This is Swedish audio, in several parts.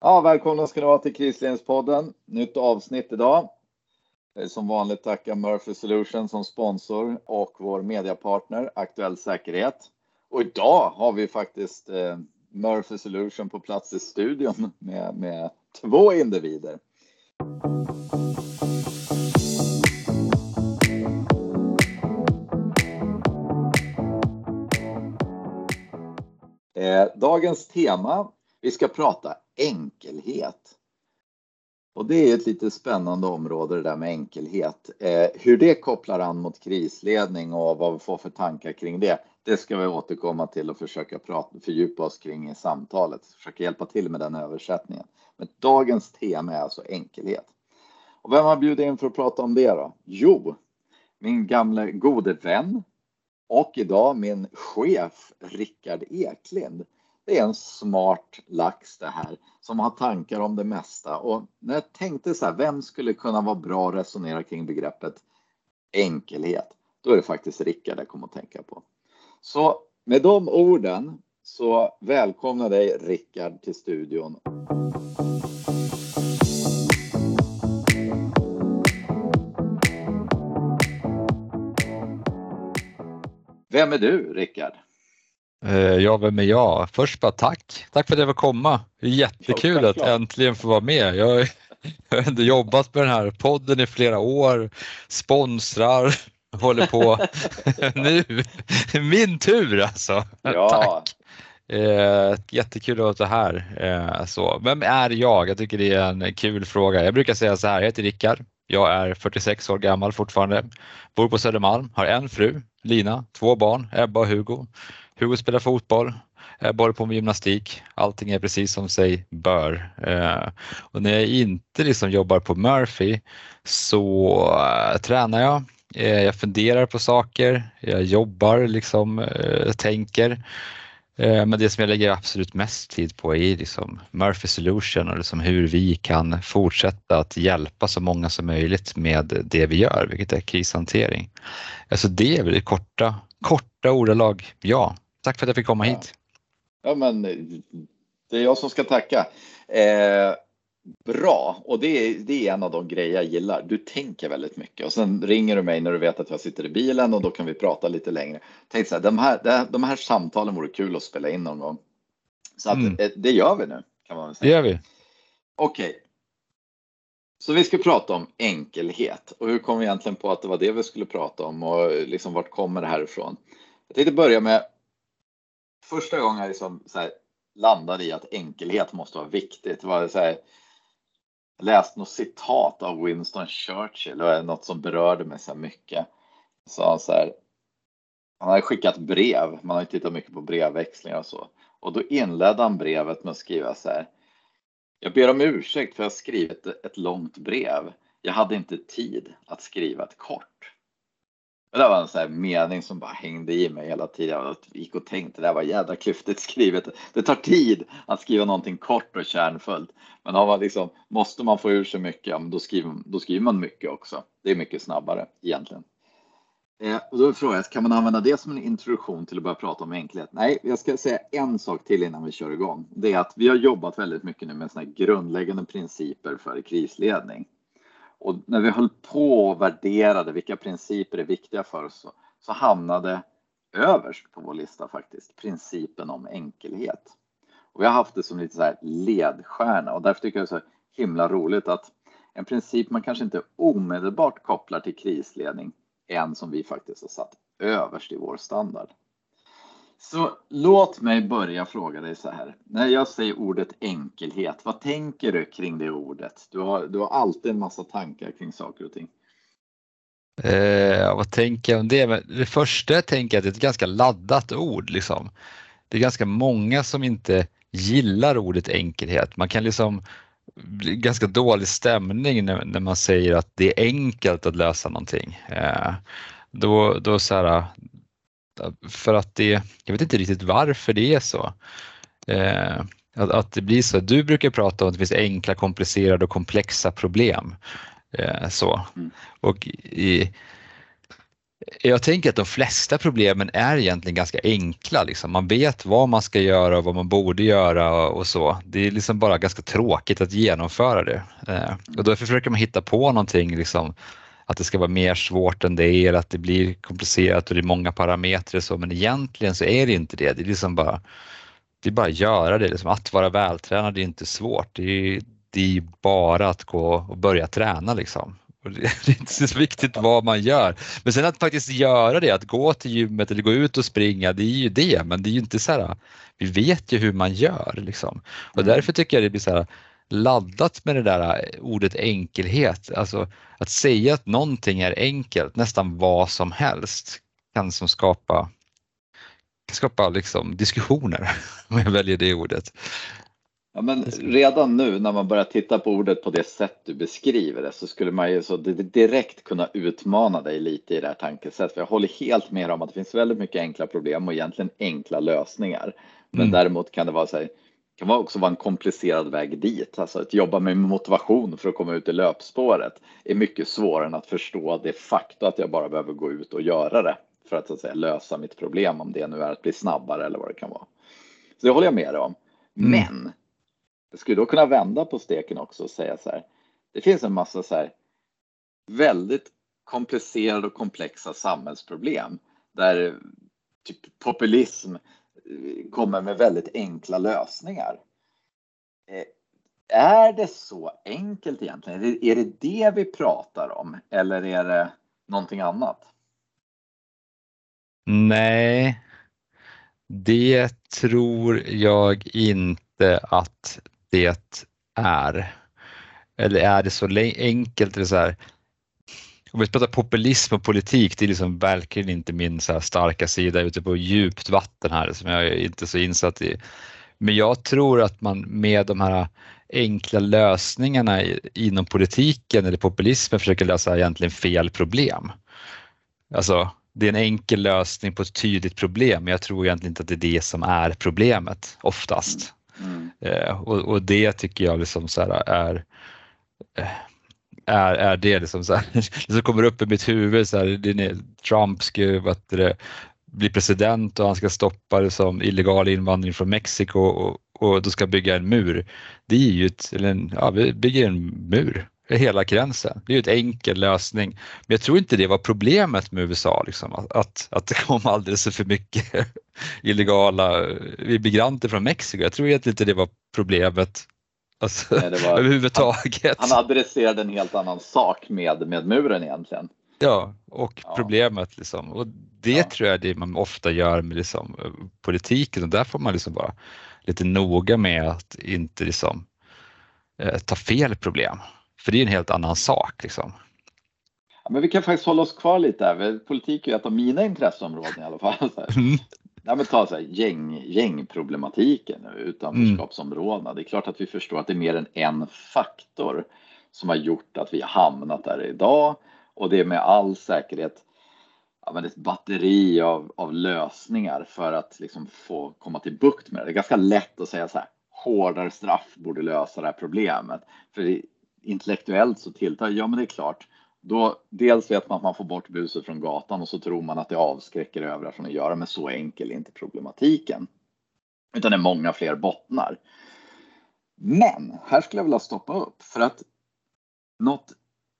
Ja, välkomna ska ni vara till Krisledningspodden. Nytt avsnitt idag. Som vanligt tackar Murphy Solution som sponsor och vår mediapartner Aktuell Säkerhet. Och idag har vi faktiskt eh, Murphy Solution på plats i studion med, med två individer. Eh, dagens tema, vi ska prata enkelhet. Och det är ett lite spännande område det där med enkelhet. Eh, hur det kopplar an mot krisledning och vad vi får för tankar kring det, det ska vi återkomma till och försöka prata, fördjupa oss kring i samtalet. Försöka hjälpa till med den översättningen. Men dagens tema är alltså enkelhet. Och vem har bjudit in för att prata om det då? Jo, min gamle gode vän och idag min chef Rickard Eklind. Det är en smart lax det här som har tankar om det mesta och när jag tänkte så här, vem skulle kunna vara bra att resonera kring begreppet enkelhet? Då är det faktiskt Rickard jag kommer att tänka på. Så med de orden så välkomnar dig Rickard till studion. Vem är du, Rickard? Eh, ja, vem är jag? Först bara tack. Tack för att jag fick komma. Jättekul ja, att äntligen få vara med. Jag, har ändå jobbat med den här podden i flera år, sponsrar, håller på nu. Min tur alltså. Ja. Tack. Eh, jättekul att vara här. Eh, så. Vem är jag? Jag tycker det är en kul fråga. Jag brukar säga så här, jag heter Rickard. Jag är 46 år gammal fortfarande, bor på Södermalm, har en fru, Lina, två barn, Ebba och Hugo. Hugo spelar fotboll, eh, bara på med gymnastik. Allting är precis som sig bör. Eh, och när jag inte liksom jobbar på Murphy så eh, tränar jag. Jag funderar på saker, jag jobbar, liksom, tänker. Men det som jag lägger absolut mest tid på är liksom Murphy Solution och liksom hur vi kan fortsätta att hjälpa så många som möjligt med det vi gör, vilket är krishantering. Alltså det är väl i korta, korta ordalag, ja. Tack för att jag fick komma ja. hit. Ja, men det är jag som ska tacka. Eh, bra och det är, det är en av de grejer jag gillar. Du tänker väldigt mycket och sen ringer du mig när du vet att jag sitter i bilen och då kan vi prata lite längre. Tänk så här, de här, de här samtalen vore kul att spela in någon gång. Så att, mm. Eh, det gör vi nu. Kan man säga. Det gör vi. Okej. Okay. Så vi ska prata om enkelhet och hur kom vi egentligen på att det var det vi skulle prata om och liksom vart kommer det här ifrån? Jag tänkte börja med första gången jag liksom så här, landade i att enkelhet måste vara viktigt. Det var så här, jag läste något citat av Winston Churchill och något som berörde mig så mycket. Så så här, han hade skickat brev, man har ju tittat mycket på brevväxlingar och så. Och då inledde han brevet med att skriva så här. Jag ber om ursäkt för att jag skrivit ett långt brev. Jag hade inte tid att skriva ett kort. Det det var en sån här mening som bara hängde i mig hela tiden. Jag gick och tänkte, det där var jävla klyftigt skrivet. Det tar tid att skriva någonting kort och kärnfullt. Men har man liksom, måste man få ur sig mycket, ja, då, skriver, då skriver man mycket också. Det är mycket snabbare egentligen. Eh, och då är frågan, kan man använda det som en introduktion till att börja prata om enkelhet? Nej, jag ska säga en sak till innan vi kör igång. Det är att vi har jobbat väldigt mycket nu med såna grundläggande principer för krisledning. Och när vi höll på och värderade vilka principer är viktiga för oss så, så hamnade överst på vår lista faktiskt principen om enkelhet. Och vi har haft det som lite så här ledstjärna och därför tycker jag det är så himla roligt att en princip man kanske inte omedelbart kopplar till krisledning är en som vi faktiskt har satt överst i vår standard. Så låt mig börja fråga dig så här. När jag säger ordet enkelhet, vad tänker du kring det ordet? Du har, du har alltid en massa tankar kring saker och ting. Eh, vad tänker jag om det? det första jag tänker är att det är ett ganska laddat ord. Liksom. Det är ganska många som inte gillar ordet enkelhet. Man kan liksom bli ganska dålig stämning när, när man säger att det är enkelt att lösa någonting. Eh, då, då så här, för att det, jag vet inte riktigt varför det är så. Eh, att, att, det blir så. Du brukar prata om att det finns enkla, komplicerade och komplexa problem. Eh, så. Mm. Och i, Jag tänker att de flesta problemen är egentligen ganska enkla. Liksom. Man vet vad man ska göra och vad man borde göra och så. Det är liksom bara ganska tråkigt att genomföra det. Eh, och därför försöker man hitta på någonting, liksom, att det ska vara mer svårt än det är, att det blir komplicerat och det är många parametrar så, men egentligen så är det inte det. Det är liksom bara, det är bara att göra det. Liksom, att vara vältränad är inte svårt. Det är, det är bara att gå och börja träna liksom. Det är inte så viktigt vad man gör. Men sen att faktiskt göra det, att gå till gymmet eller gå ut och springa, det är ju det. Men det är ju inte så här, vi vet ju hur man gör liksom. Och mm. därför tycker jag det blir så här laddat med det där ordet enkelhet. Alltså att säga att någonting är enkelt, nästan vad som helst, kan som skapa, skapa liksom diskussioner om jag väljer det ordet. Ja, men redan nu när man börjar titta på ordet på det sätt du beskriver det så skulle man ju så direkt kunna utmana dig lite i det här tankesättet. För jag håller helt med om att det finns väldigt mycket enkla problem och egentligen enkla lösningar. Men mm. däremot kan det vara så här, kan också vara en komplicerad väg dit. Alltså att jobba med motivation för att komma ut i löpspåret är mycket svårare än att förstå det faktum att jag bara behöver gå ut och göra det för att, så att säga, lösa mitt problem om det nu är att bli snabbare eller vad det kan vara. Så det håller jag med dig om. Mm. Men jag skulle då kunna vända på steken också och säga så här. Det finns en massa så här väldigt komplicerade och komplexa samhällsproblem där typ populism kommer med väldigt enkla lösningar. Eh, är det så enkelt egentligen? Är det det vi pratar om eller är det någonting annat? Nej, det tror jag inte att det är? Eller är det så enkelt? Eller så här, om vi pratar populism och politik, det är liksom verkligen inte min så starka sida ute på djupt vatten här som jag är inte så insatt i. Men jag tror att man med de här enkla lösningarna inom politiken eller populismen försöker lösa egentligen fel problem. Alltså, det är en enkel lösning på ett tydligt problem, men jag tror egentligen inte att det är det som är problemet oftast. Mm. Eh, och, och, det tycker jag liksom så är eh, är, är det liksom så här, det som kommer upp i mitt huvud, så här, det Trump ska vet du, bli president och han ska stoppa det som illegal invandring från Mexiko och, och då ska bygga en mur. Det är ju ett, eller en, ja, vi bygger en mur hela gränsen. Det är ju en enkel lösning. Men jag tror inte det var problemet med USA, liksom, att, att det kom alldeles för mycket illegala eh, immigranter från Mexiko. Jag tror egentligen inte det var problemet alltså, Nej, det var, överhuvudtaget. Han, han adresserade en helt annan sak med, med muren egentligen. Ja, och ja. problemet liksom. Och det ja. tror jag är det man ofta gör med liksom, politiken och där får man liksom vara lite noga med att inte liksom, eh, ta fel problem. För det är en helt annan sak. Liksom. Ja, men vi kan faktiskt hålla oss kvar lite där. Politik är ett av mina intresseområden i alla fall. Mm. Ja, men ta så här, gäng, gängproblematiken, utanförskapsområdena. Det är klart att vi förstår att det är mer än en faktor som har gjort att vi har hamnat där idag och det är med all säkerhet ja, men ett batteri av, av lösningar för att liksom få komma till bukt med det. Det är ganska lätt att säga så här, hårdare straff borde lösa det här problemet. För intellektuellt så tilltar, ja men det är klart, då dels vet man att man får bort buset från gatan och så tror man att det avskräcker övriga från att göra, men så enkel är inte problematiken. Utan det är många fler bottnar. Men här skulle jag vilja stoppa upp för att något,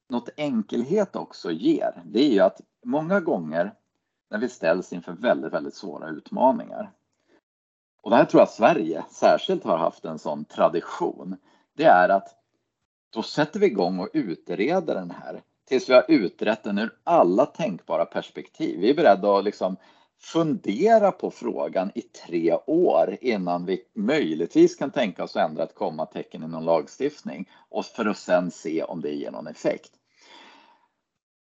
något enkelhet också ger, det är ju att många gånger när vi ställs inför väldigt, väldigt svåra utmaningar. Och det här tror jag Sverige särskilt har haft en sån tradition. Det är att då sätter vi igång och utreder den här tills vi har utrett den ur alla tänkbara perspektiv. Vi är beredda att liksom fundera på frågan i tre år innan vi möjligtvis kan tänka oss att ändra ett kommatecken i någon lagstiftning och för att sedan se om det ger någon effekt.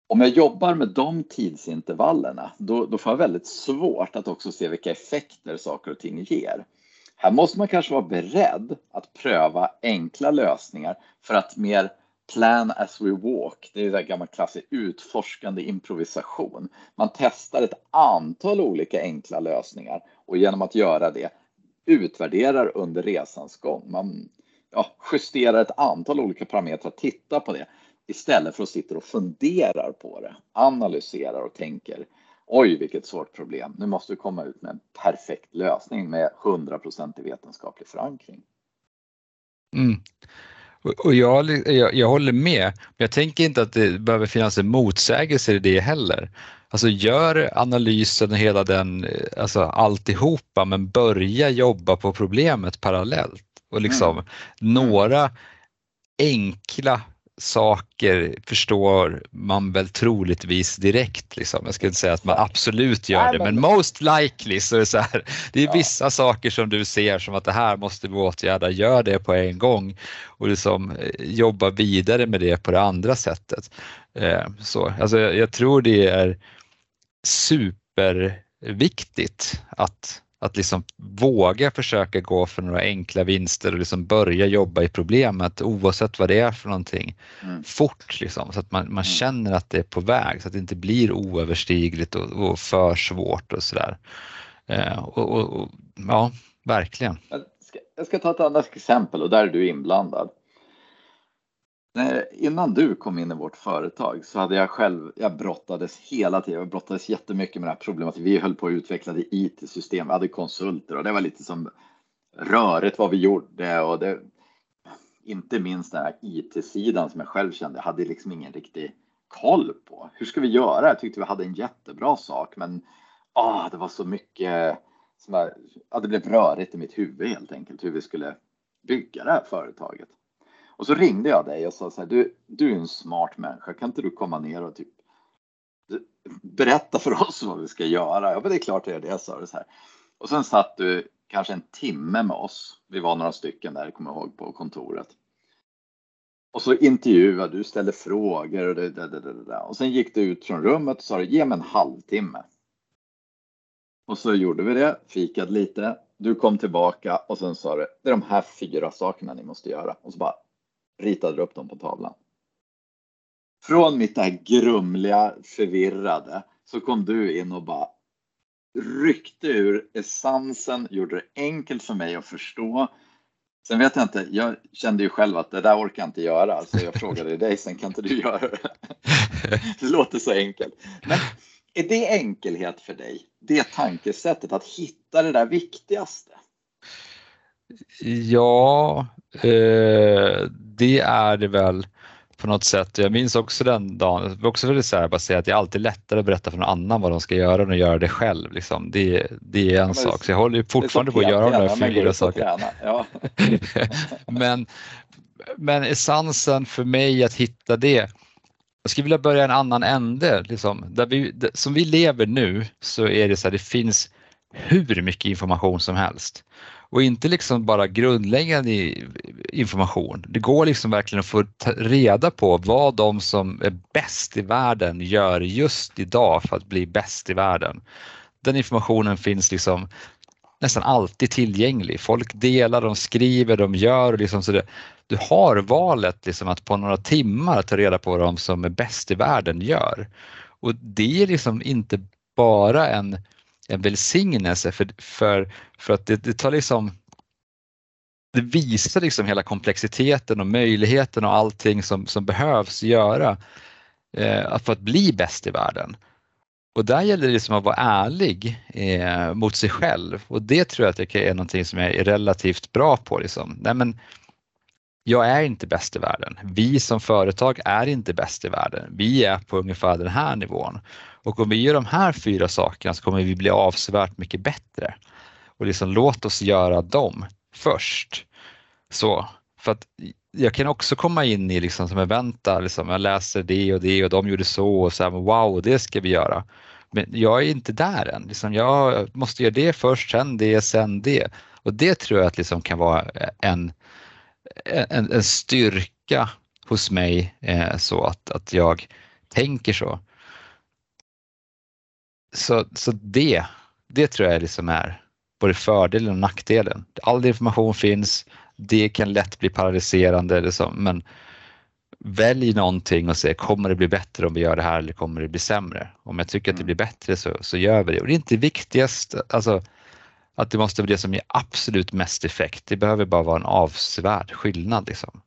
Om jag jobbar med de tidsintervallerna, då, då får jag väldigt svårt att också se vilka effekter saker och ting ger. Här måste man kanske vara beredd att pröva enkla lösningar för att mer plan as we walk, det är en gammal klassisk utforskande improvisation. Man testar ett antal olika enkla lösningar och genom att göra det utvärderar under resans gång. Man ja, justerar ett antal olika parametrar, tittar på det Istället för att sitta och funderar på det, analyserar och tänker oj vilket svårt problem. Nu måste vi komma ut med en perfekt lösning med 100% i vetenskaplig förankring. Mm. Och jag, jag, jag, håller med, men jag tänker inte att det behöver finnas en motsägelse i det heller. Alltså gör analysen och hela den, alltså alltihopa, men börja jobba på problemet parallellt och liksom mm. några enkla saker förstår man väl troligtvis direkt. Liksom. Jag ska inte säga att man absolut gör det, men most likely så är det så här. Det är vissa saker som du ser som att det här måste vi åtgärda, gör det på en gång och liksom eh, jobba vidare med det på det andra sättet. Eh, så, alltså, jag tror det är superviktigt att att liksom våga försöka gå för några enkla vinster och liksom börja jobba i problemet oavsett vad det är för någonting mm. fort liksom, så att man, man mm. känner att det är på väg så att det inte blir oöverstigligt och, och för svårt och sådär. Eh, och, och, och, ja, verkligen. Jag ska, jag ska ta ett annat exempel och där är du inblandad innan du kom in i vårt företag så hade jag själv, jag brottades hela tiden, jag brottades jättemycket med det här problemet. Vi höll på att utveckla det IT-system, vi hade konsulter och det var lite som rörigt vad vi gjorde och det, inte minst den här IT-sidan som jag själv kände, jag hade liksom ingen riktig koll på. Hur ska vi göra? Jag tyckte vi hade en jättebra sak, men ah, det var så mycket som jag, ja, det blev rörigt i mitt huvud helt enkelt, hur vi skulle bygga det här företaget. Och så ringde jag dig och sa så här, du, du är en smart människa, kan inte du komma ner och typ berätta för oss vad vi ska göra? Ja, men det är klart jag gör det, sa du så här. Och sen satt du kanske en timme med oss. Vi var några stycken där, kommer jag ihåg, på kontoret. Och så intervjuade du, ställde frågor och det, det, det, det, Och sen gick du ut från rummet och sa ge mig en halvtimme. Och så gjorde vi det, fikade lite. Du kom tillbaka och sen sa du, det är de här fyra sakerna ni måste göra. Och så bara, ritade upp dem på tavlan. Från mitt där grumliga, förvirrade, så kom du in och bara ryckte ur essensen, gjorde det enkelt för mig att förstå. Sen vet jag inte, jag kände ju själv att det där orkar jag inte göra, så jag frågade dig, sen kan inte du göra det? Det låter så enkelt. Men är det enkelhet för dig? Det tankesättet, att hitta det där viktigaste? Ja, eh, det är det väl på något sätt. Jag minns också den dagen, det var också väldigt så här, bara säga att det är alltid lättare att berätta för någon annan vad de ska göra än att göra det själv. Liksom. Det, det är en ja, sak. Så jag håller ju fortfarande på att göra de där fyra sakerna. Ja. men, men essensen för mig att hitta det, jag skulle vilja börja en annan ände. Liksom. Där vi, som vi lever nu så är det så här, det finns hur mycket information som helst och inte liksom bara grundläggande information. Det går liksom verkligen att få reda på vad de som är bäst i världen gör just idag för att bli bäst i världen. Den informationen finns liksom nästan alltid tillgänglig. Folk delar, de skriver, de gör. Liksom så det, du har valet liksom att på några timmar ta reda på vad de som är bäst i världen gör. Och det är liksom inte bara en en välsignelse för, för, för att det, det tar liksom det visar liksom hela komplexiteten och möjligheten och allting som, som behövs göra eh, för att bli bäst i världen. Och där gäller det liksom att vara ärlig eh, mot sig själv och det tror jag att det är någonting som jag är relativt bra på. Liksom. Nej, men jag är inte bäst i världen. Vi som företag är inte bäst i världen. Vi är på ungefär den här nivån och om vi gör de här fyra sakerna så kommer vi bli avsevärt mycket bättre. Och liksom låt oss göra dem först. Så, för att jag kan också komma in i liksom som vänta, liksom, jag läser det och det och de gjorde så och så här, wow, det ska vi göra. Men jag är inte där än. Liksom, jag måste göra det först, sen det, sen det. Och det tror jag att liksom kan vara en, en, en styrka hos mig eh, så att, att jag tänker så så, så det, det tror jag liksom är både fördelen och nackdelen. All information finns, det kan lätt bli paralyserande, liksom, men välj någonting och se, kommer det bli bättre om vi gör det här eller kommer det bli sämre? Om jag tycker att det mm. blir bättre så, så gör vi det. Och det är inte viktigast alltså, att det måste vara det som ger absolut mest effekt. Det behöver bara vara en avsevärd skillnad. Liksom.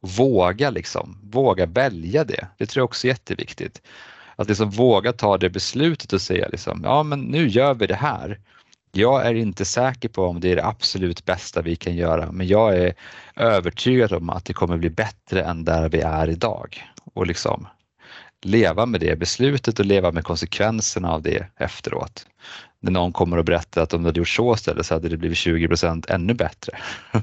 våga liksom, våga välja det. Det tror jag också är jätteviktigt. Att liksom våga ta det beslutet och säga liksom, ja men nu gör vi det här. Jag är inte säker på om det är det absolut bästa vi kan göra, men jag är övertygad om att det kommer bli bättre än där vi är idag. Och liksom leva med det beslutet och leva med konsekvenserna av det efteråt. När någon kommer och berättar att om du hade gjort så istället så hade det blivit 20% ännu bättre.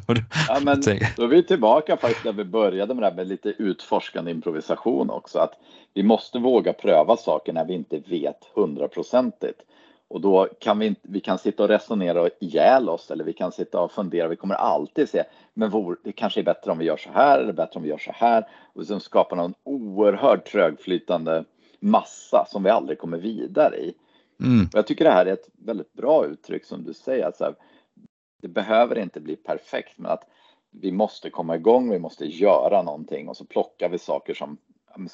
Ja, men då är vi tillbaka faktiskt där vi började med det här med lite utforskande improvisation också. Att vi måste våga pröva saker när vi inte vet hundraprocentigt. Och då kan vi, vi kan sitta och resonera ihjäl oss eller vi kan sitta och fundera. Vi kommer alltid se, men vår, det kanske är bättre om vi gör så här eller bättre om vi gör så här. Och liksom skapar någon oerhört trögflytande massa som vi aldrig kommer vidare i. Mm. Jag tycker det här är ett väldigt bra uttryck som du säger. Att så här, det behöver inte bli perfekt, men att vi måste komma igång, vi måste göra någonting och så plockar vi saker som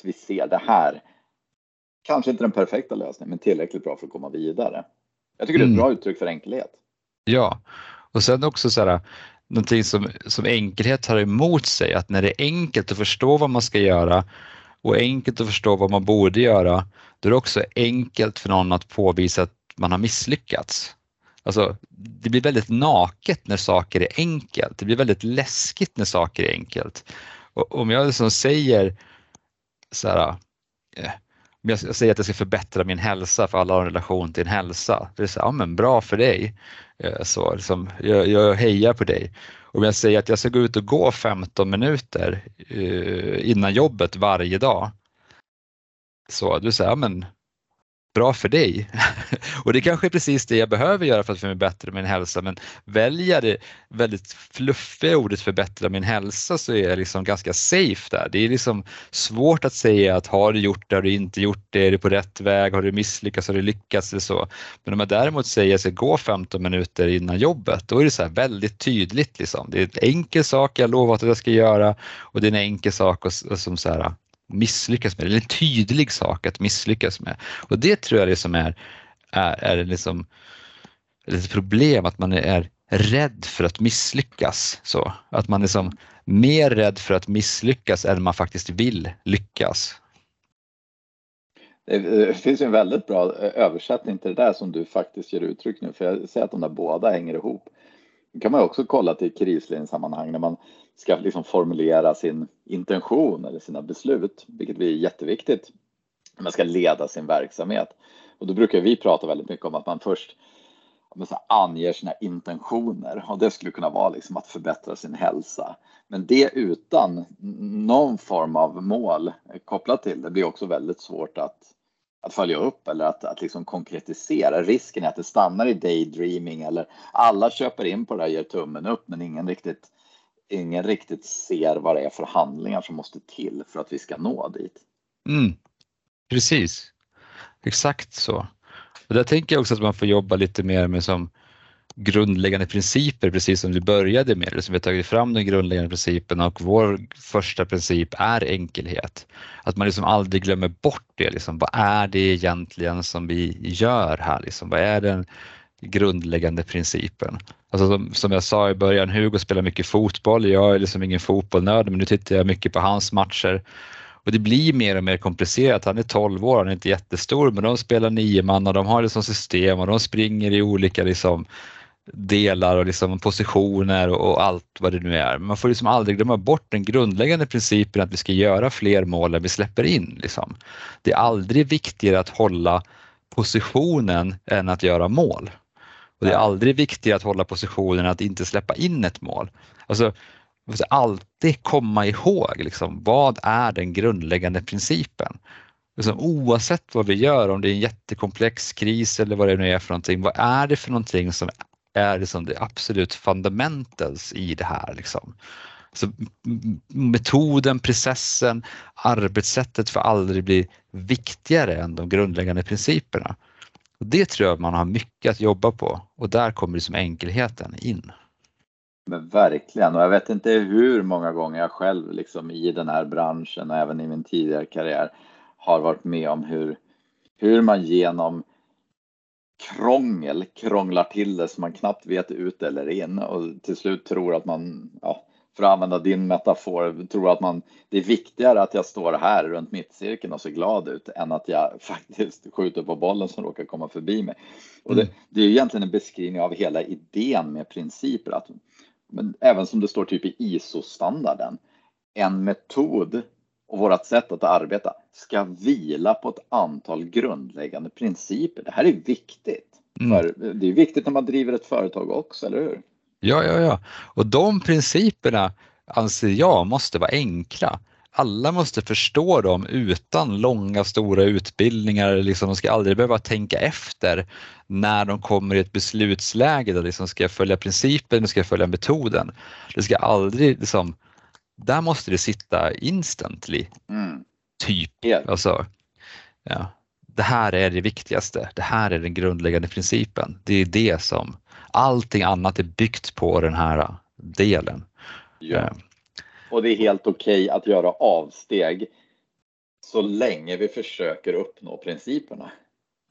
vi ser det här kanske inte den perfekta lösningen, men tillräckligt bra för att komma vidare. Jag tycker det är ett mm. bra uttryck för enkelhet. Ja, och sen också så här, någonting som, som enkelhet har emot sig, att när det är enkelt att förstå vad man ska göra och enkelt att förstå vad man borde göra, då är det också enkelt för någon att påvisa att man har misslyckats. Alltså, det blir väldigt naket när saker är enkelt. Det blir väldigt läskigt när saker är enkelt. Och om jag liksom säger så här, eh, jag säger att jag ska förbättra min hälsa för alla har en relation till en hälsa. Det är så, ja men bra för dig. Eh, så, liksom, jag, jag hejar på dig. Om jag säger att jag ska gå ut och gå 15 minuter eh, innan jobbet varje dag. Så du säger, ja men bra för dig. och det kanske är precis det jag behöver göra för att förbättra min hälsa men väljer det väldigt fluffiga ordet förbättra min hälsa så är jag liksom ganska safe där. Det är liksom svårt att säga att har du gjort det, har du inte gjort det, är du på rätt väg, har du misslyckats, har du lyckats eller så. Men om jag däremot säger att jag ska gå 15 minuter innan jobbet, då är det så väldigt tydligt. Liksom. Det är en enkel sak jag lovat att jag ska göra och det är en enkel sak och, och som så här, misslyckas med, eller en tydlig sak att misslyckas med. Och det tror jag det som är, är, är liksom ett problem, att man är rädd för att misslyckas. Så, att man är liksom mer rädd för att misslyckas än man faktiskt vill lyckas. Det finns en väldigt bra översättning till det där som du faktiskt ger uttryck nu, för jag ser att de där båda hänger ihop. Det kan man också kolla till krisledningssammanhang, när man ska liksom formulera sin intention eller sina beslut, vilket är jätteviktigt. när Man ska leda sin verksamhet och då brukar vi prata väldigt mycket om att man först anger sina intentioner och det skulle kunna vara liksom att förbättra sin hälsa. Men det utan någon form av mål kopplat till det blir också väldigt svårt att att följa upp eller att, att liksom konkretisera. Risken är att det stannar i daydreaming eller alla köper in på det och ger tummen upp men ingen riktigt, ingen riktigt ser vad det är för handlingar som måste till för att vi ska nå dit. Mm. Precis, exakt så. Och där tänker jag också att man får jobba lite mer med som grundläggande principer, precis som du började med, eller som vi tagit fram de grundläggande principerna och vår första princip är enkelhet. Att man liksom aldrig glömmer bort det, liksom, vad är det egentligen som vi gör här? Liksom? Vad är den grundläggande principen? Alltså som, som jag sa i början, Hugo spelar mycket fotboll, jag är liksom ingen fotbollnörd men nu tittar jag mycket på hans matcher och det blir mer och mer komplicerat. Han är 12 år, han är inte jättestor, men de spelar nio man och de har liksom system och de springer i olika liksom delar och liksom positioner och allt vad det nu är. Man får liksom aldrig glömma bort den grundläggande principen att vi ska göra fler mål än vi släpper in. Liksom. Det är aldrig viktigare att hålla positionen än att göra mål. Och det är aldrig viktigare att hålla positionen än att inte släppa in ett mål. Alltså, vi måste alltid komma ihåg liksom, vad är den grundläggande principen. Liksom, oavsett vad vi gör, om det är en jättekomplex kris eller vad det nu är för någonting, vad är det för någonting som är liksom det absolut fundamentals i det här. Liksom. Så metoden, processen, arbetssättet får aldrig bli viktigare än de grundläggande principerna. Och Det tror jag man har mycket att jobba på och där kommer liksom enkelheten in. Men verkligen, och jag vet inte hur många gånger jag själv liksom i den här branschen och även i min tidigare karriär har varit med om hur, hur man genom krångel krånglar till det så man knappt vet ut eller in och till slut tror att man ja, för att använda din metafor, tror att man, det är viktigare att jag står här runt mittcirkeln och ser glad ut än att jag faktiskt skjuter på bollen som råkar komma förbi mig. Och det, mm. det är egentligen en beskrivning av hela idén med principer, att, men även som det står typ i ISO-standarden, en metod och vårt sätt att arbeta ska vila på ett antal grundläggande principer. Det här är viktigt. Mm. För det är viktigt när man driver ett företag också, eller hur? Ja, ja, ja. Och de principerna anser jag måste vara enkla. Alla måste förstå dem utan långa stora utbildningar. Liksom, de ska aldrig behöva tänka efter när de kommer i ett beslutsläge där liksom, ska jag följa principen, ska jag följa metoden. Det ska aldrig liksom, där måste det sitta instantly. Mm. Typ. Yeah. Alltså, ja. Det här är det viktigaste. Det här är den grundläggande principen. Det är det som allting annat är byggt på den här delen. Ja. Eh. Och det är helt okej okay att göra avsteg så länge vi försöker uppnå principerna.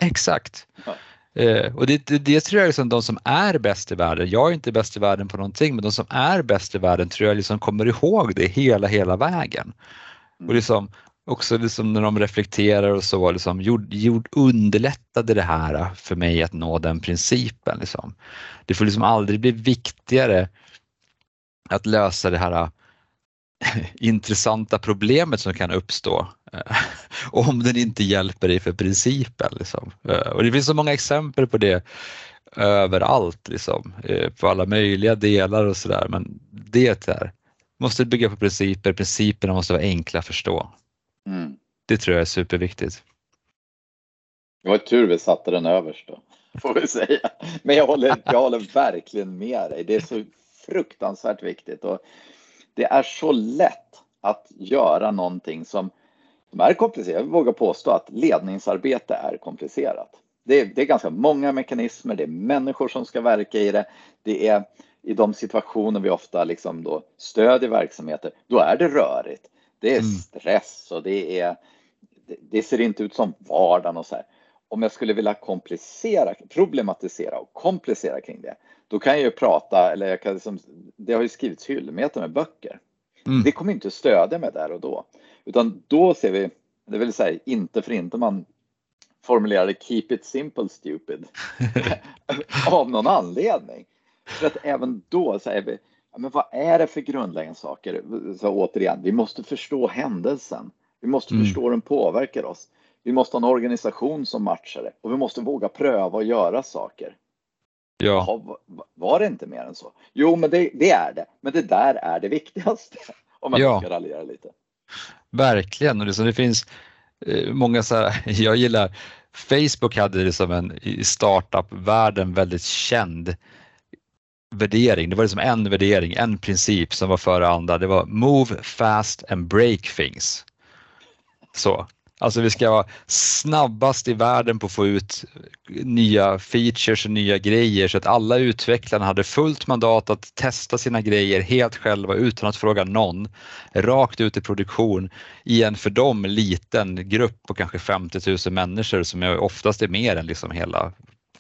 Exakt. Ja. Eh, och det, det, det, tror jag liksom de som är bäst i världen, jag är inte bäst i världen på någonting, men de som är bäst i världen tror jag liksom kommer ihåg det hela, hela vägen. Mm. Och liksom, också liksom när de reflekterar och så, liksom, gjord, gjord, underlättade det här för mig att nå den principen. Liksom. Det får liksom aldrig bli viktigare att lösa det här intressanta problemet som kan uppstå eh, om den inte hjälper dig för principen. Liksom. Eh, och det finns så många exempel på det överallt, liksom, eh, på alla möjliga delar och sådär. Men det är, måste bygga på principer, principerna måste vara enkla att förstå. Mm. Det tror jag är superviktigt. Det var tur vi satte den överst då, får vi säga. Men jag håller, jag håller verkligen med dig. Det är så fruktansvärt viktigt. Och det är så lätt att göra någonting som, som är komplicerat. Jag vågar påstå att ledningsarbete är komplicerat. Det är, det är ganska många mekanismer, det är människor som ska verka i det. Det är i de situationer vi ofta liksom då stödjer verksamheter, då är det rörigt. Det är mm. stress och det är det ser inte ut som vardagen och så här. Om jag skulle vilja komplicera, problematisera och komplicera kring det, då kan jag ju prata, eller jag kan liksom, det har ju skrivits hyllmeter med böcker. Mm. Det kommer inte stödja mig där och då, utan då ser vi, det vill säga inte för inte man formulerade keep it simple stupid av någon anledning. För att även då säger vi, men vad är det för grundläggande saker? Så återigen, vi måste förstå händelsen. Vi måste mm. förstå hur den påverkar oss. Vi måste ha en organisation som matchar det och vi måste våga pröva och göra saker. Ja. Jaha, var det inte mer än så? Jo, men det, det, är det. Men det där är det viktigaste. Om man ja. ska raljera lite. Verkligen, och det, så det finns eh, många så här, jag gillar Facebook hade det som en i startup-världen väldigt känd värdering. Det var liksom en värdering, en princip som var före andra. Det var move fast and break things. Så Alltså vi ska vara snabbast i världen på att få ut nya features och nya grejer så att alla utvecklarna hade fullt mandat att testa sina grejer helt själva utan att fråga någon. Rakt ut i produktion i en för dem liten grupp på kanske 50 000 människor som oftast är mer än liksom hela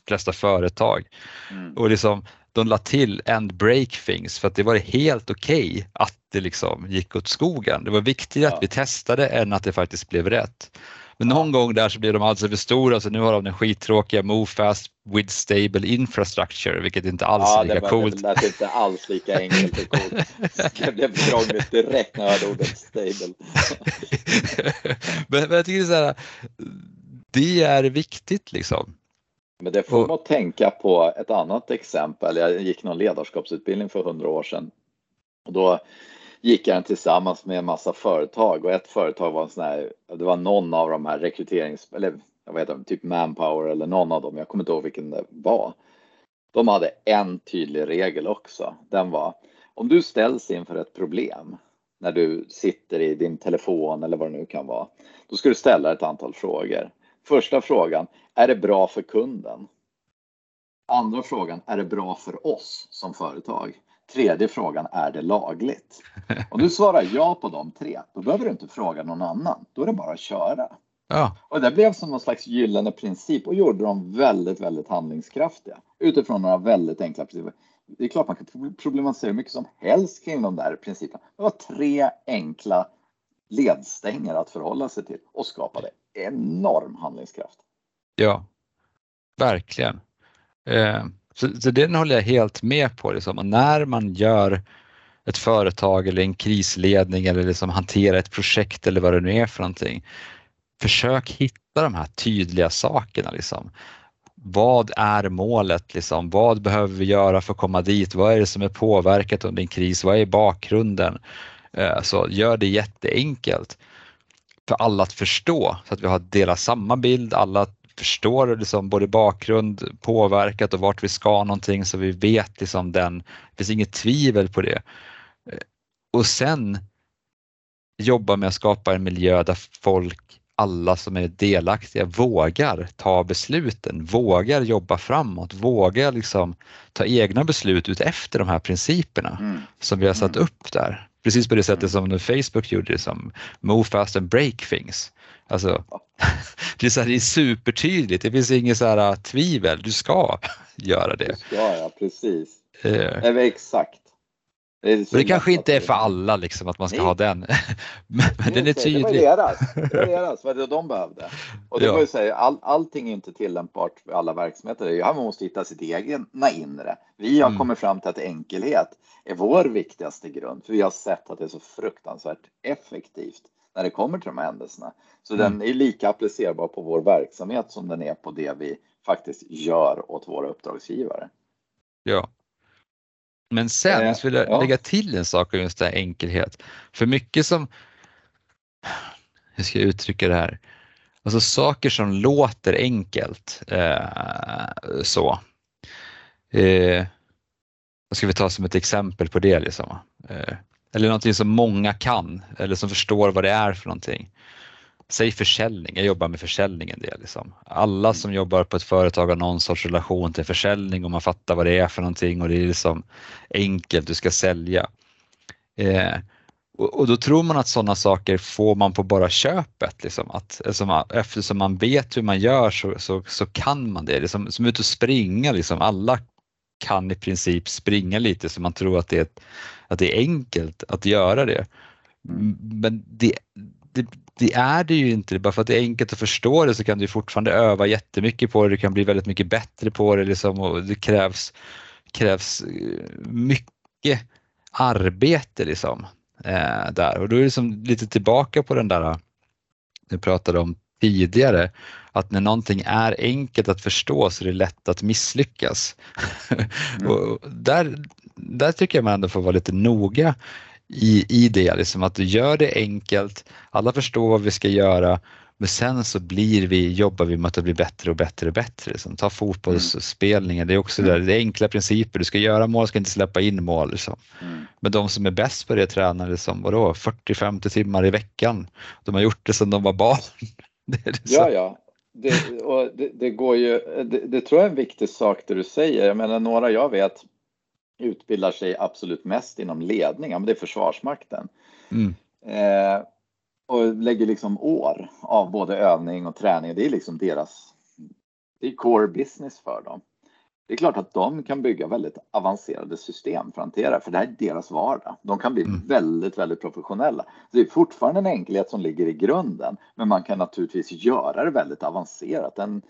flesta företag. Mm. Och liksom, de la till and break things för att det var helt okej okay att det liksom gick åt skogen. Det var viktigare ja. att vi testade än att det faktiskt blev rätt. Men någon gång där så blev de alltså för stora så nu har de den skittråkiga Move Fast with Stable Infrastructure vilket inte alls ja, är lika det var, coolt. Det inte alls lika enkelt och coolt. Det blev krångligt direkt när jag hörde ordet stable. men, men jag tycker så här, det är viktigt liksom. Men det får mig att tänka på ett annat exempel. Jag gick någon ledarskapsutbildning för hundra år sedan. Och då gick jag den tillsammans med en massa företag och ett företag var en sån här, det var någon av de här rekryterings, eller jag vet inte, typ Manpower eller någon av dem, jag kommer inte ihåg vilken det var. De hade en tydlig regel också. Den var om du ställs inför ett problem när du sitter i din telefon eller vad det nu kan vara, då ska du ställa ett antal frågor. Första frågan, är det bra för kunden? Andra frågan, är det bra för oss som företag? Tredje frågan, är det lagligt? Om du svarar ja på de tre, då behöver du inte fråga någon annan. Då är det bara att köra. Ja. Och det blev som någon slags gyllene princip och gjorde dem väldigt, väldigt handlingskraftiga utifrån några väldigt enkla principer. det är klart man kan problematisera hur mycket som helst kring de där principerna. Det var tre enkla ledstänger att förhålla sig till och skapade enorm handlingskraft. Ja, verkligen. Eh, så, så den håller jag helt med på. Liksom. Och när man gör ett företag eller en krisledning eller liksom hantera ett projekt eller vad det nu är för någonting. Försök hitta de här tydliga sakerna. Liksom. Vad är målet? Liksom? Vad behöver vi göra för att komma dit? Vad är det som är påverkat under en kris? Vad är bakgrunden? Eh, så gör det jätteenkelt för alla att förstå så att vi har delat samma bild, alla förstår liksom både bakgrund, påverkat och vart vi ska någonting så vi vet liksom den, det finns inget tvivel på det. Eh, och sen jobba med att skapa en miljö där folk, alla som är delaktiga, vågar ta besluten, vågar jobba framåt, vågar liksom ta egna beslut ut efter de här principerna mm. som vi har satt mm. upp där. Precis på det sättet som Facebook gjorde som Move fast and break things. Alltså, det, är så här, det är supertydligt, det finns inget så här, tvivel, du ska göra det. Du ska, ja, precis. Eh. Exakt. Det, det kanske inte är för alla liksom att man ska Nej. ha den. men, men den är tydlig. Det var deras, det var deras, vad de behövde. Och det ja. säga, all, allting är inte tillämpbart för alla verksamheter. Man måste hitta sitt egna inre. Vi har mm. kommit fram till att enkelhet är vår viktigaste grund, för vi har sett att det är så fruktansvärt effektivt när det kommer till de här händelserna. Så mm. den är lika applicerbar på vår verksamhet som den är på det vi faktiskt gör åt våra uppdragsgivare. Ja, men sen eh, vill jag ja. lägga till en sak om just det här enkelhet. För mycket som, hur ska jag uttrycka det här, alltså saker som låter enkelt eh, så. Eh, vad ska vi ta som ett exempel på det? Liksom? Eh, eller någonting som många kan eller som förstår vad det är för någonting säg försäljning, jag jobbar med försäljning en del. Liksom. Alla som jobbar på ett företag har någon sorts relation till försäljning och man fattar vad det är för någonting och det är liksom enkelt, du ska sälja. Eh, och, och, då tror man att sådana saker får man på bara köpet. Liksom. Att, alltså, eftersom man vet hur man gör så, så, så kan man det. det är som, som ut och springa, liksom. alla kan i princip springa lite så man tror att det är, att det är enkelt att göra det. Mm. Men det, det, det, är det ju inte. Bara för att det är enkelt att förstå det så kan du fortfarande öva jättemycket på det. Du kan bli väldigt mycket bättre på det liksom och det krävs, krävs eh, mycket arbete liksom eh, där och då är det liksom lite tillbaka på den där eh, du pratade om tidigare att när någonting är enkelt att förstå så är det lätt att misslyckas. Mm. och där, där tycker jag man ändå får vara lite noga i, i det, liksom att du gör det enkelt, alla förstår vad vi ska göra, men sen så blir vi, jobbar vi med att bli bättre och bättre och bättre. Liksom. Ta fotbollsspelningen, det är också mm. där, det är enkla principer, du ska göra mål, ska inte släppa in mål. Liksom. Mm. Men de som är bäst på det tränar liksom, 40-50 timmar i veckan. De har gjort det sedan de var barn. det ja, ja. Det, och det, det går ju, det, det, tror jag är en viktig sak det du säger. Jag menar några jag vet utbildar sig absolut mest inom ledning, ja, men det är Försvarsmakten. Mm. Eh, och lägger liksom år av både övning och träning. Det är liksom deras, det är core business för dem. Det är klart att de kan bygga väldigt avancerade system för att hantera, för det här är deras vardag. De kan bli mm. väldigt, väldigt professionella. Det är fortfarande en enkelhet som ligger i grunden, men man kan naturligtvis göra det väldigt avancerat. En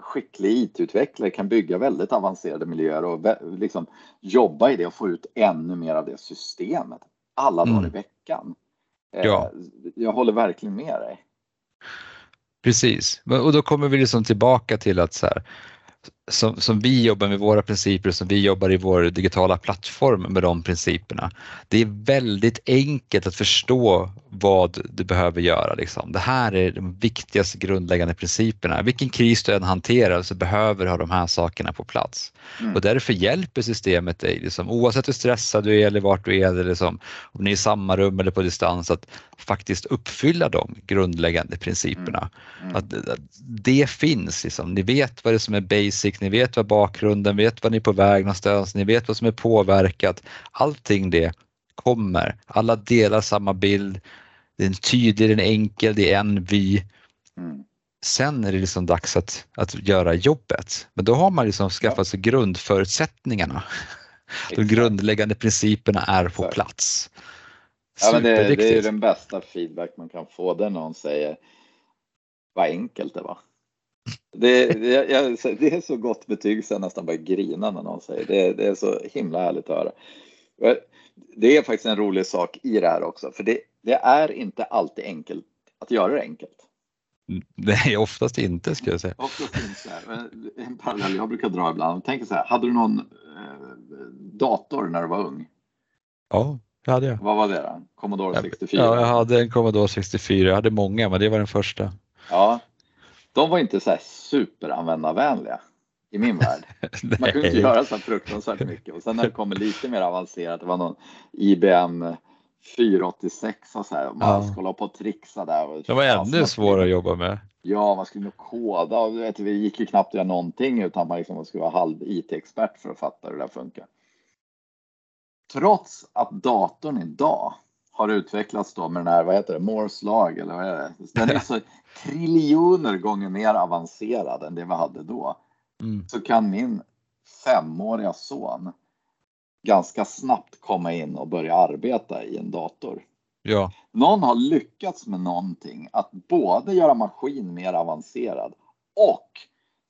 skicklig IT-utvecklare kan bygga väldigt avancerade miljöer och liksom jobba i det och få ut ännu mer av det systemet alla dagar mm. i veckan. Eh, ja. Jag håller verkligen med dig. Precis, och då kommer vi liksom tillbaka till att så här, som, som vi jobbar med våra principer, som vi jobbar i vår digitala plattform med de principerna. Det är väldigt enkelt att förstå vad du behöver göra. Liksom. Det här är de viktigaste grundläggande principerna. Vilken kris du än hanterar så behöver du ha de här sakerna på plats. Mm. Och därför hjälper systemet dig, liksom, oavsett hur stressad du är eller vart du är, eller liksom, om ni är i samma rum eller på distans, att faktiskt uppfylla de grundläggande principerna. Mm. Mm. Att, att, det finns, liksom. ni vet vad det är som är basic, ni vet vad bakgrunden, vet vad ni är på väg någonstans, ni vet vad som är påverkat. Allting det kommer, alla delar samma bild, det är en tydlig, den är enkel, det är en vy. Mm. Sen är det liksom dags att, att göra jobbet. Men då har man liksom skaffat sig grundförutsättningarna. De grundläggande principerna är på plats. Ja, men det, det är den bästa feedback man kan få, där någon säger vad enkelt det var. Det, det, det, är så gott betyg så jag nästan bara grina när någon säger det. Det är så himla härligt att höra. Det är faktiskt en rolig sak i det här också, för det, det är inte alltid enkelt att göra det enkelt. Nej, oftast inte skulle jag säga. Oftast inte. En parallell jag brukar dra ibland. Tänk så här, hade du någon eh, dator när du var ung? Ja, det hade jag. Vad var det då? Commodore 64? Ja, jag hade en Commodore 64. Jag hade många, men det var den första. Ja, de var inte så här superanvändarvänliga i min värld. Man kunde inte göra så fruktansvärt mycket och sen när det kommer lite mer avancerat, det var någon IBM 486 och så här, man ja. skulle hålla på och trixa där. det var ännu svårare att jobba med. Ja, man skulle nog koda och vet, vi gick ju knappt att göra någonting utan man liksom skulle vara halv IT-expert för att fatta hur det där funkar. Trots att datorn idag har utvecklats då med den här, vad heter det, Moores lag eller vad är det? Den är så triljoner gånger mer avancerad än det vi hade då. Mm. Så kan min femåriga son ganska snabbt komma in och börja arbeta i en dator. Ja. Någon har lyckats med någonting att både göra maskin mer avancerad och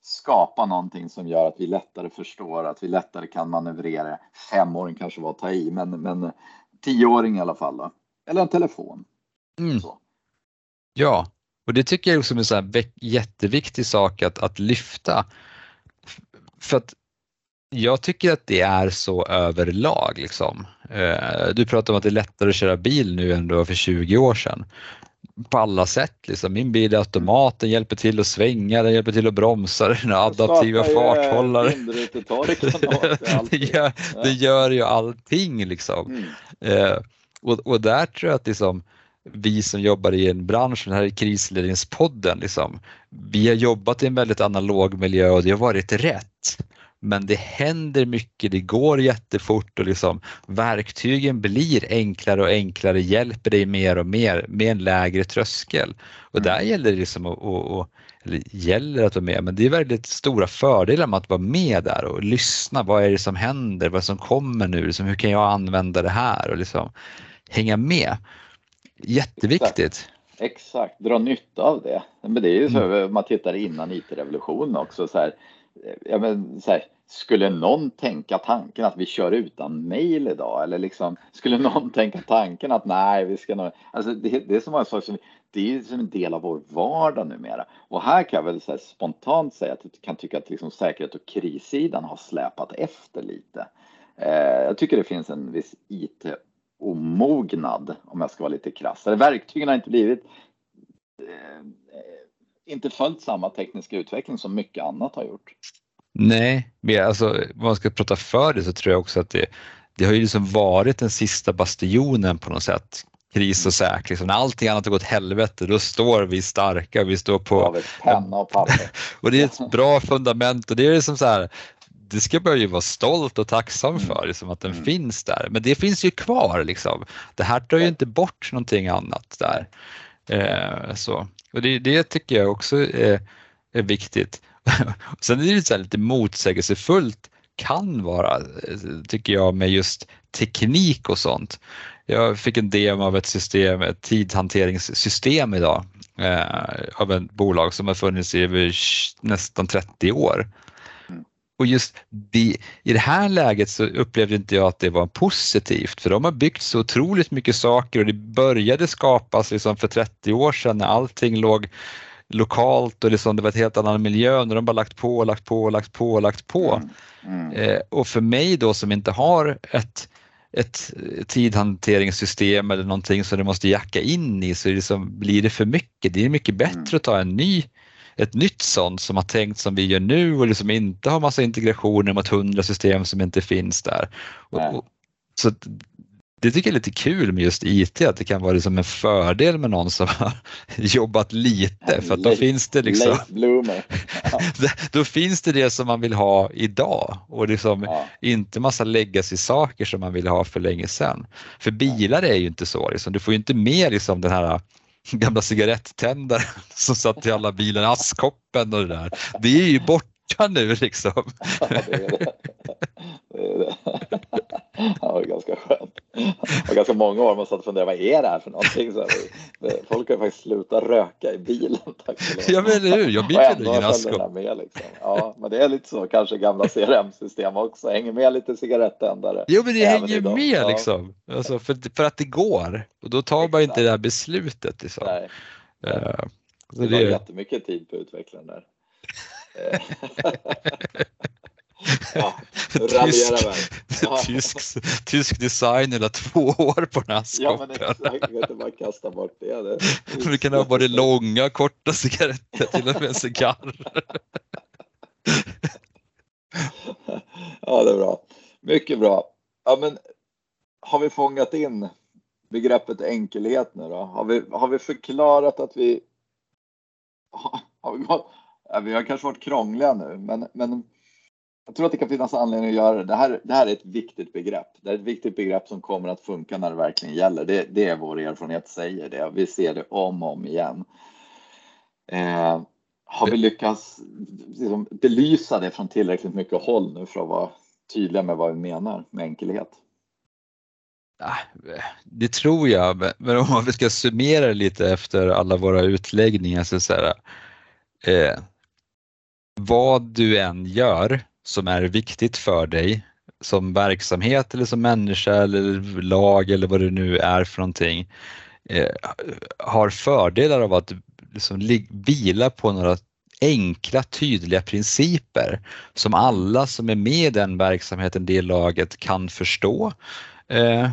skapa någonting som gör att vi lättare förstår, att vi lättare kan manövrera. Femåring kanske var att ta i, men, men tioåring i alla fall. Då. Eller en telefon. Mm. Ja, och det tycker jag är en jätteviktig sak att, att lyfta. För att jag tycker att det är så överlag. Liksom. Eh, du pratar om att det är lättare att köra bil nu än det var för 20 år sedan. På alla sätt. Liksom. Min bil är automat, den hjälper till att svänga, den hjälper till att bromsa, den har adaptiva farthållare. det, gör, det gör ju allting liksom. Mm. Eh, och, och där tror jag att liksom, vi som jobbar i en bransch, den här är krisledningspodden, liksom, vi har jobbat i en väldigt analog miljö och det har varit rätt. Men det händer mycket, det går jättefort och liksom, verktygen blir enklare och enklare, hjälper dig mer och mer med en lägre tröskel. Och där mm. gäller det liksom att, att, eller gäller att vara med, men det är väldigt stora fördelar med att vara med där och lyssna. Vad är det som händer? Vad som kommer nu? Liksom, hur kan jag använda det här? Och liksom hänga med. Jätteviktigt. Exakt. Exakt, dra nytta av det. Men det är ju så, mm. man tittar innan IT-revolutionen också. Så här, ja, men, så här, skulle någon tänka tanken att vi kör utan mail idag? Eller liksom, skulle någon tänka tanken att nej, vi ska nog... Alltså det, det är som många saker som, det är som en del av vår vardag numera. Och här kan jag väl så spontant säga att jag kan tycka att liksom säkerhet och krissidan har släpat efter lite. Eh, jag tycker det finns en viss IT omognad om jag ska vara lite krass. Verktygen har inte blivit eh, inte följt samma tekniska utveckling som mycket annat har gjort. Nej, men alltså, om man ska prata för det så tror jag också att det, det har ju liksom varit den sista bastionen på något sätt. Kris och säk, liksom. när allting annat har gått helvete då står vi starka, vi står på penna och papper. och det är ett bra fundament och det är liksom så här, det ska man ju vara stolt och tacksam mm. för, liksom, att den mm. finns där. Men det finns ju kvar. Liksom. Det här tar ju inte bort någonting annat där. Eh, så. Och det, det tycker jag också är, är viktigt. Sen är det så lite motsägelsefullt kan vara, tycker jag, med just teknik och sånt. Jag fick en demo av ett system, ett tidhanteringssystem idag eh, av ett bolag som har funnits i nästan 30 år. Och just det, i det här läget så upplevde inte jag att det var positivt för de har byggt så otroligt mycket saker och det började skapas liksom för 30 år sedan när allting låg lokalt och liksom det var ett helt annan miljö när de bara lagt på lagt på lagt på och lagt på. Mm. Mm. Eh, och för mig då som inte har ett ett tidhanteringssystem eller någonting som du måste jacka in i så liksom, blir det för mycket. Det är mycket bättre mm. att ta en ny ett nytt sånt som har tänkt som vi gör nu och liksom inte har massa integrationer mot hundra system som inte finns där. Och, och, så det tycker jag är lite kul med just IT, att det kan vara liksom en fördel med någon som har jobbat lite för att då finns det liksom då finns det det som man vill ha idag och liksom ja. inte massa legacy-saker som man vill ha för länge sedan. För bilar är ju inte så, liksom. du får ju inte med liksom den här gamla cigarettändare som satt i alla bilar, askkoppen och det där. Det är ju borta nu liksom. Ja, det, är det. det var ganska skönt. Det var ganska många år man satt och funderade, vad är det här för någonting? Så här, folk har ju faktiskt slutat röka i bilen. Tack ja men hur, jag byter ingen askkopp. Med, liksom. Ja, men det är lite så kanske gamla CRM-system också, hänger med lite cigarettändare. Jo men det hänger idag. med liksom, alltså, för, för att det går och då tar man inte det här beslutet. Liksom. Nej. Uh, det, det var jättemycket tid på utvecklaren där. Ja, tysk, ja. tysk, tysk design eller två år på den här skoppen. Ja men exakt, vet du bara kasta bort det. det. Vi kan ha både långa korta cigaretter till och med en cigarr. ja det är bra. Mycket bra. Ja men har vi fångat in begreppet enkelhet nu då? Har vi, har vi förklarat att vi har vi, ja, vi har kanske varit krångliga nu men, men jag tror att det kan finnas anledning att göra det. Det här, det här är ett viktigt begrepp. Det är ett viktigt begrepp som kommer att funka när det verkligen gäller. Det, det är vår erfarenhet säger det. Vi ser det om och om igen. Eh, har vi lyckats liksom, belysa det från tillräckligt mycket håll nu för att vara tydliga med vad vi menar med enkelhet? Ah, det tror jag, men om vi ska summera lite efter alla våra utläggningar så, så här, eh, vad du än gör som är viktigt för dig som verksamhet eller som människa eller lag eller vad det nu är för någonting eh, har fördelar av att liksom vila på några enkla tydliga principer som alla som är med i den verksamheten, det laget kan förstå. Eh,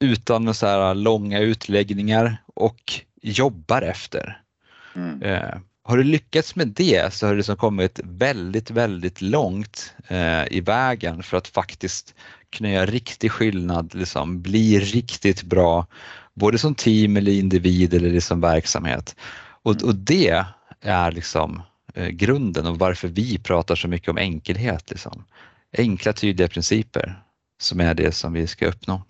utan så här långa utläggningar och jobbar efter. Mm. Eh, har du lyckats med det så har du liksom kommit väldigt, väldigt långt eh, i vägen för att faktiskt kunna göra riktig skillnad, liksom, bli riktigt bra, både som team eller individ eller liksom verksamhet. Och, mm. och det är liksom eh, grunden och varför vi pratar så mycket om enkelhet. Liksom. Enkla tydliga principer som är det som vi ska uppnå.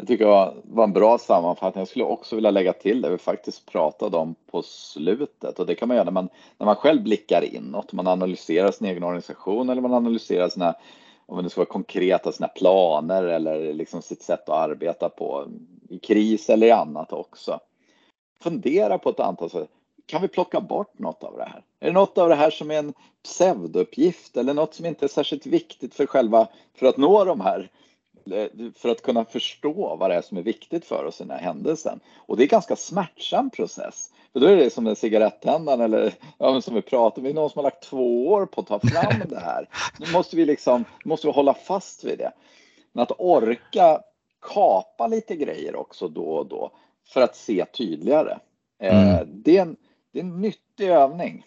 Jag tycker det var en bra sammanfattning. Jag skulle också vilja lägga till det vi faktiskt pratade om på slutet och det kan man göra när man, när man själv blickar inåt, man analyserar sin egen organisation eller man analyserar sina, om det ska vara konkreta, sina planer eller liksom sitt sätt att arbeta på i kris eller i annat också. Fundera på ett antal saker. Kan vi plocka bort något av det här? Är det något av det här som är en pseudouppgift eller något som inte är särskilt viktigt för själva, för att nå de här för att kunna förstå vad det är som är viktigt för oss i den här händelsen. Och det är en ganska smärtsam process. För då är det som en cigarettändaren eller ja, som vi pratar om, det är någon som har lagt två år på att ta fram det här. Nu måste vi liksom, måste vi hålla fast vid det. Men att orka kapa lite grejer också då och då för att se tydligare. Eh, mm. det, är en, det är en nyttig övning.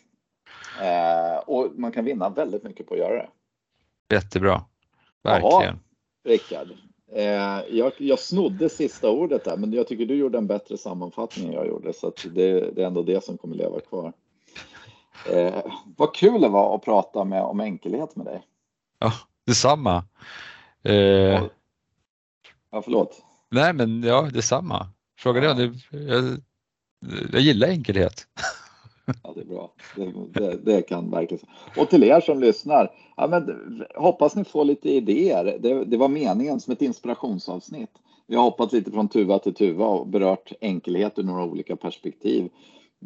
Eh, och man kan vinna väldigt mycket på att göra det. Jättebra. Verkligen. Jaha. Rickard. Eh, jag, jag snodde sista ordet där, men jag tycker du gjorde en bättre sammanfattning än jag gjorde, så det, det, är ändå det som kommer leva kvar. Eh, vad kul det var att prata med, om enkelhet med dig. Ja, detsamma. Eh, ja, förlåt. Nej, men ja, detsamma. Frågan är, ja. jag, jag gillar enkelhet. Ja, det är bra. Det, det, det, kan verkligen. Och till er som lyssnar, ja, men, hoppas ni får lite idéer. Det, det var meningen som ett inspirationsavsnitt. Vi har hoppat lite från tuva till tuva och berört enkelhet ur några olika perspektiv.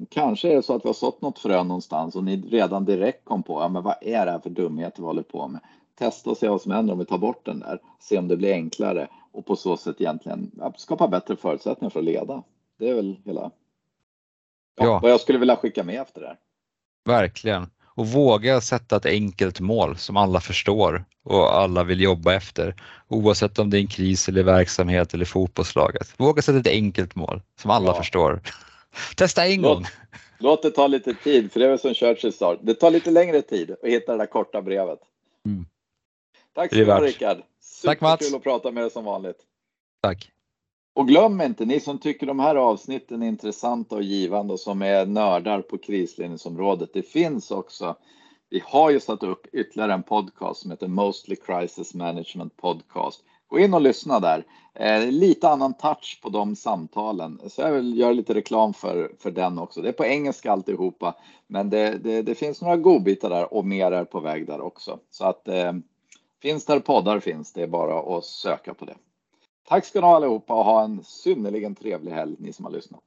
Kanske är det så att vi har sått något frö någonstans och ni redan direkt kom på, ja men vad är det här för dumheter vi håller på med? Testa och se vad som händer om vi tar bort den där, se om det blir enklare och på så sätt egentligen skapa bättre förutsättningar för att leda. Det är väl hela ja. vad jag skulle vilja skicka med efter det. Verkligen. Och våga sätta ett enkelt mål som alla förstår och alla vill jobba efter. Oavsett om det är en kris eller verksamhet eller fotbollslaget. Våga sätta ett enkelt mål som alla ja. förstår. Testa en låt, gång. Låt det ta lite tid, för det är väl som Churchill sa, det tar lite längre tid att hitta det där korta brevet. Mm. Tack så mycket Rickard. Tack Mats. Att prata med dig som vanligt. Tack. Och glöm inte, ni som tycker de här avsnitten är intressanta och givande och som är nördar på krisledningsområdet. Det finns också, vi har ju satt upp ytterligare en podcast som heter Mostly Crisis Management Podcast. Gå in och lyssna där. Eh, lite annan touch på de samtalen, så jag vill göra lite reklam för, för den också. Det är på engelska alltihopa, men det, det, det finns några godbitar där och mer är på väg där också. Så att eh, Finns där poddar finns, det är bara att söka på det. Tack ska ni ha allihopa och ha en synnerligen trevlig helg ni som har lyssnat.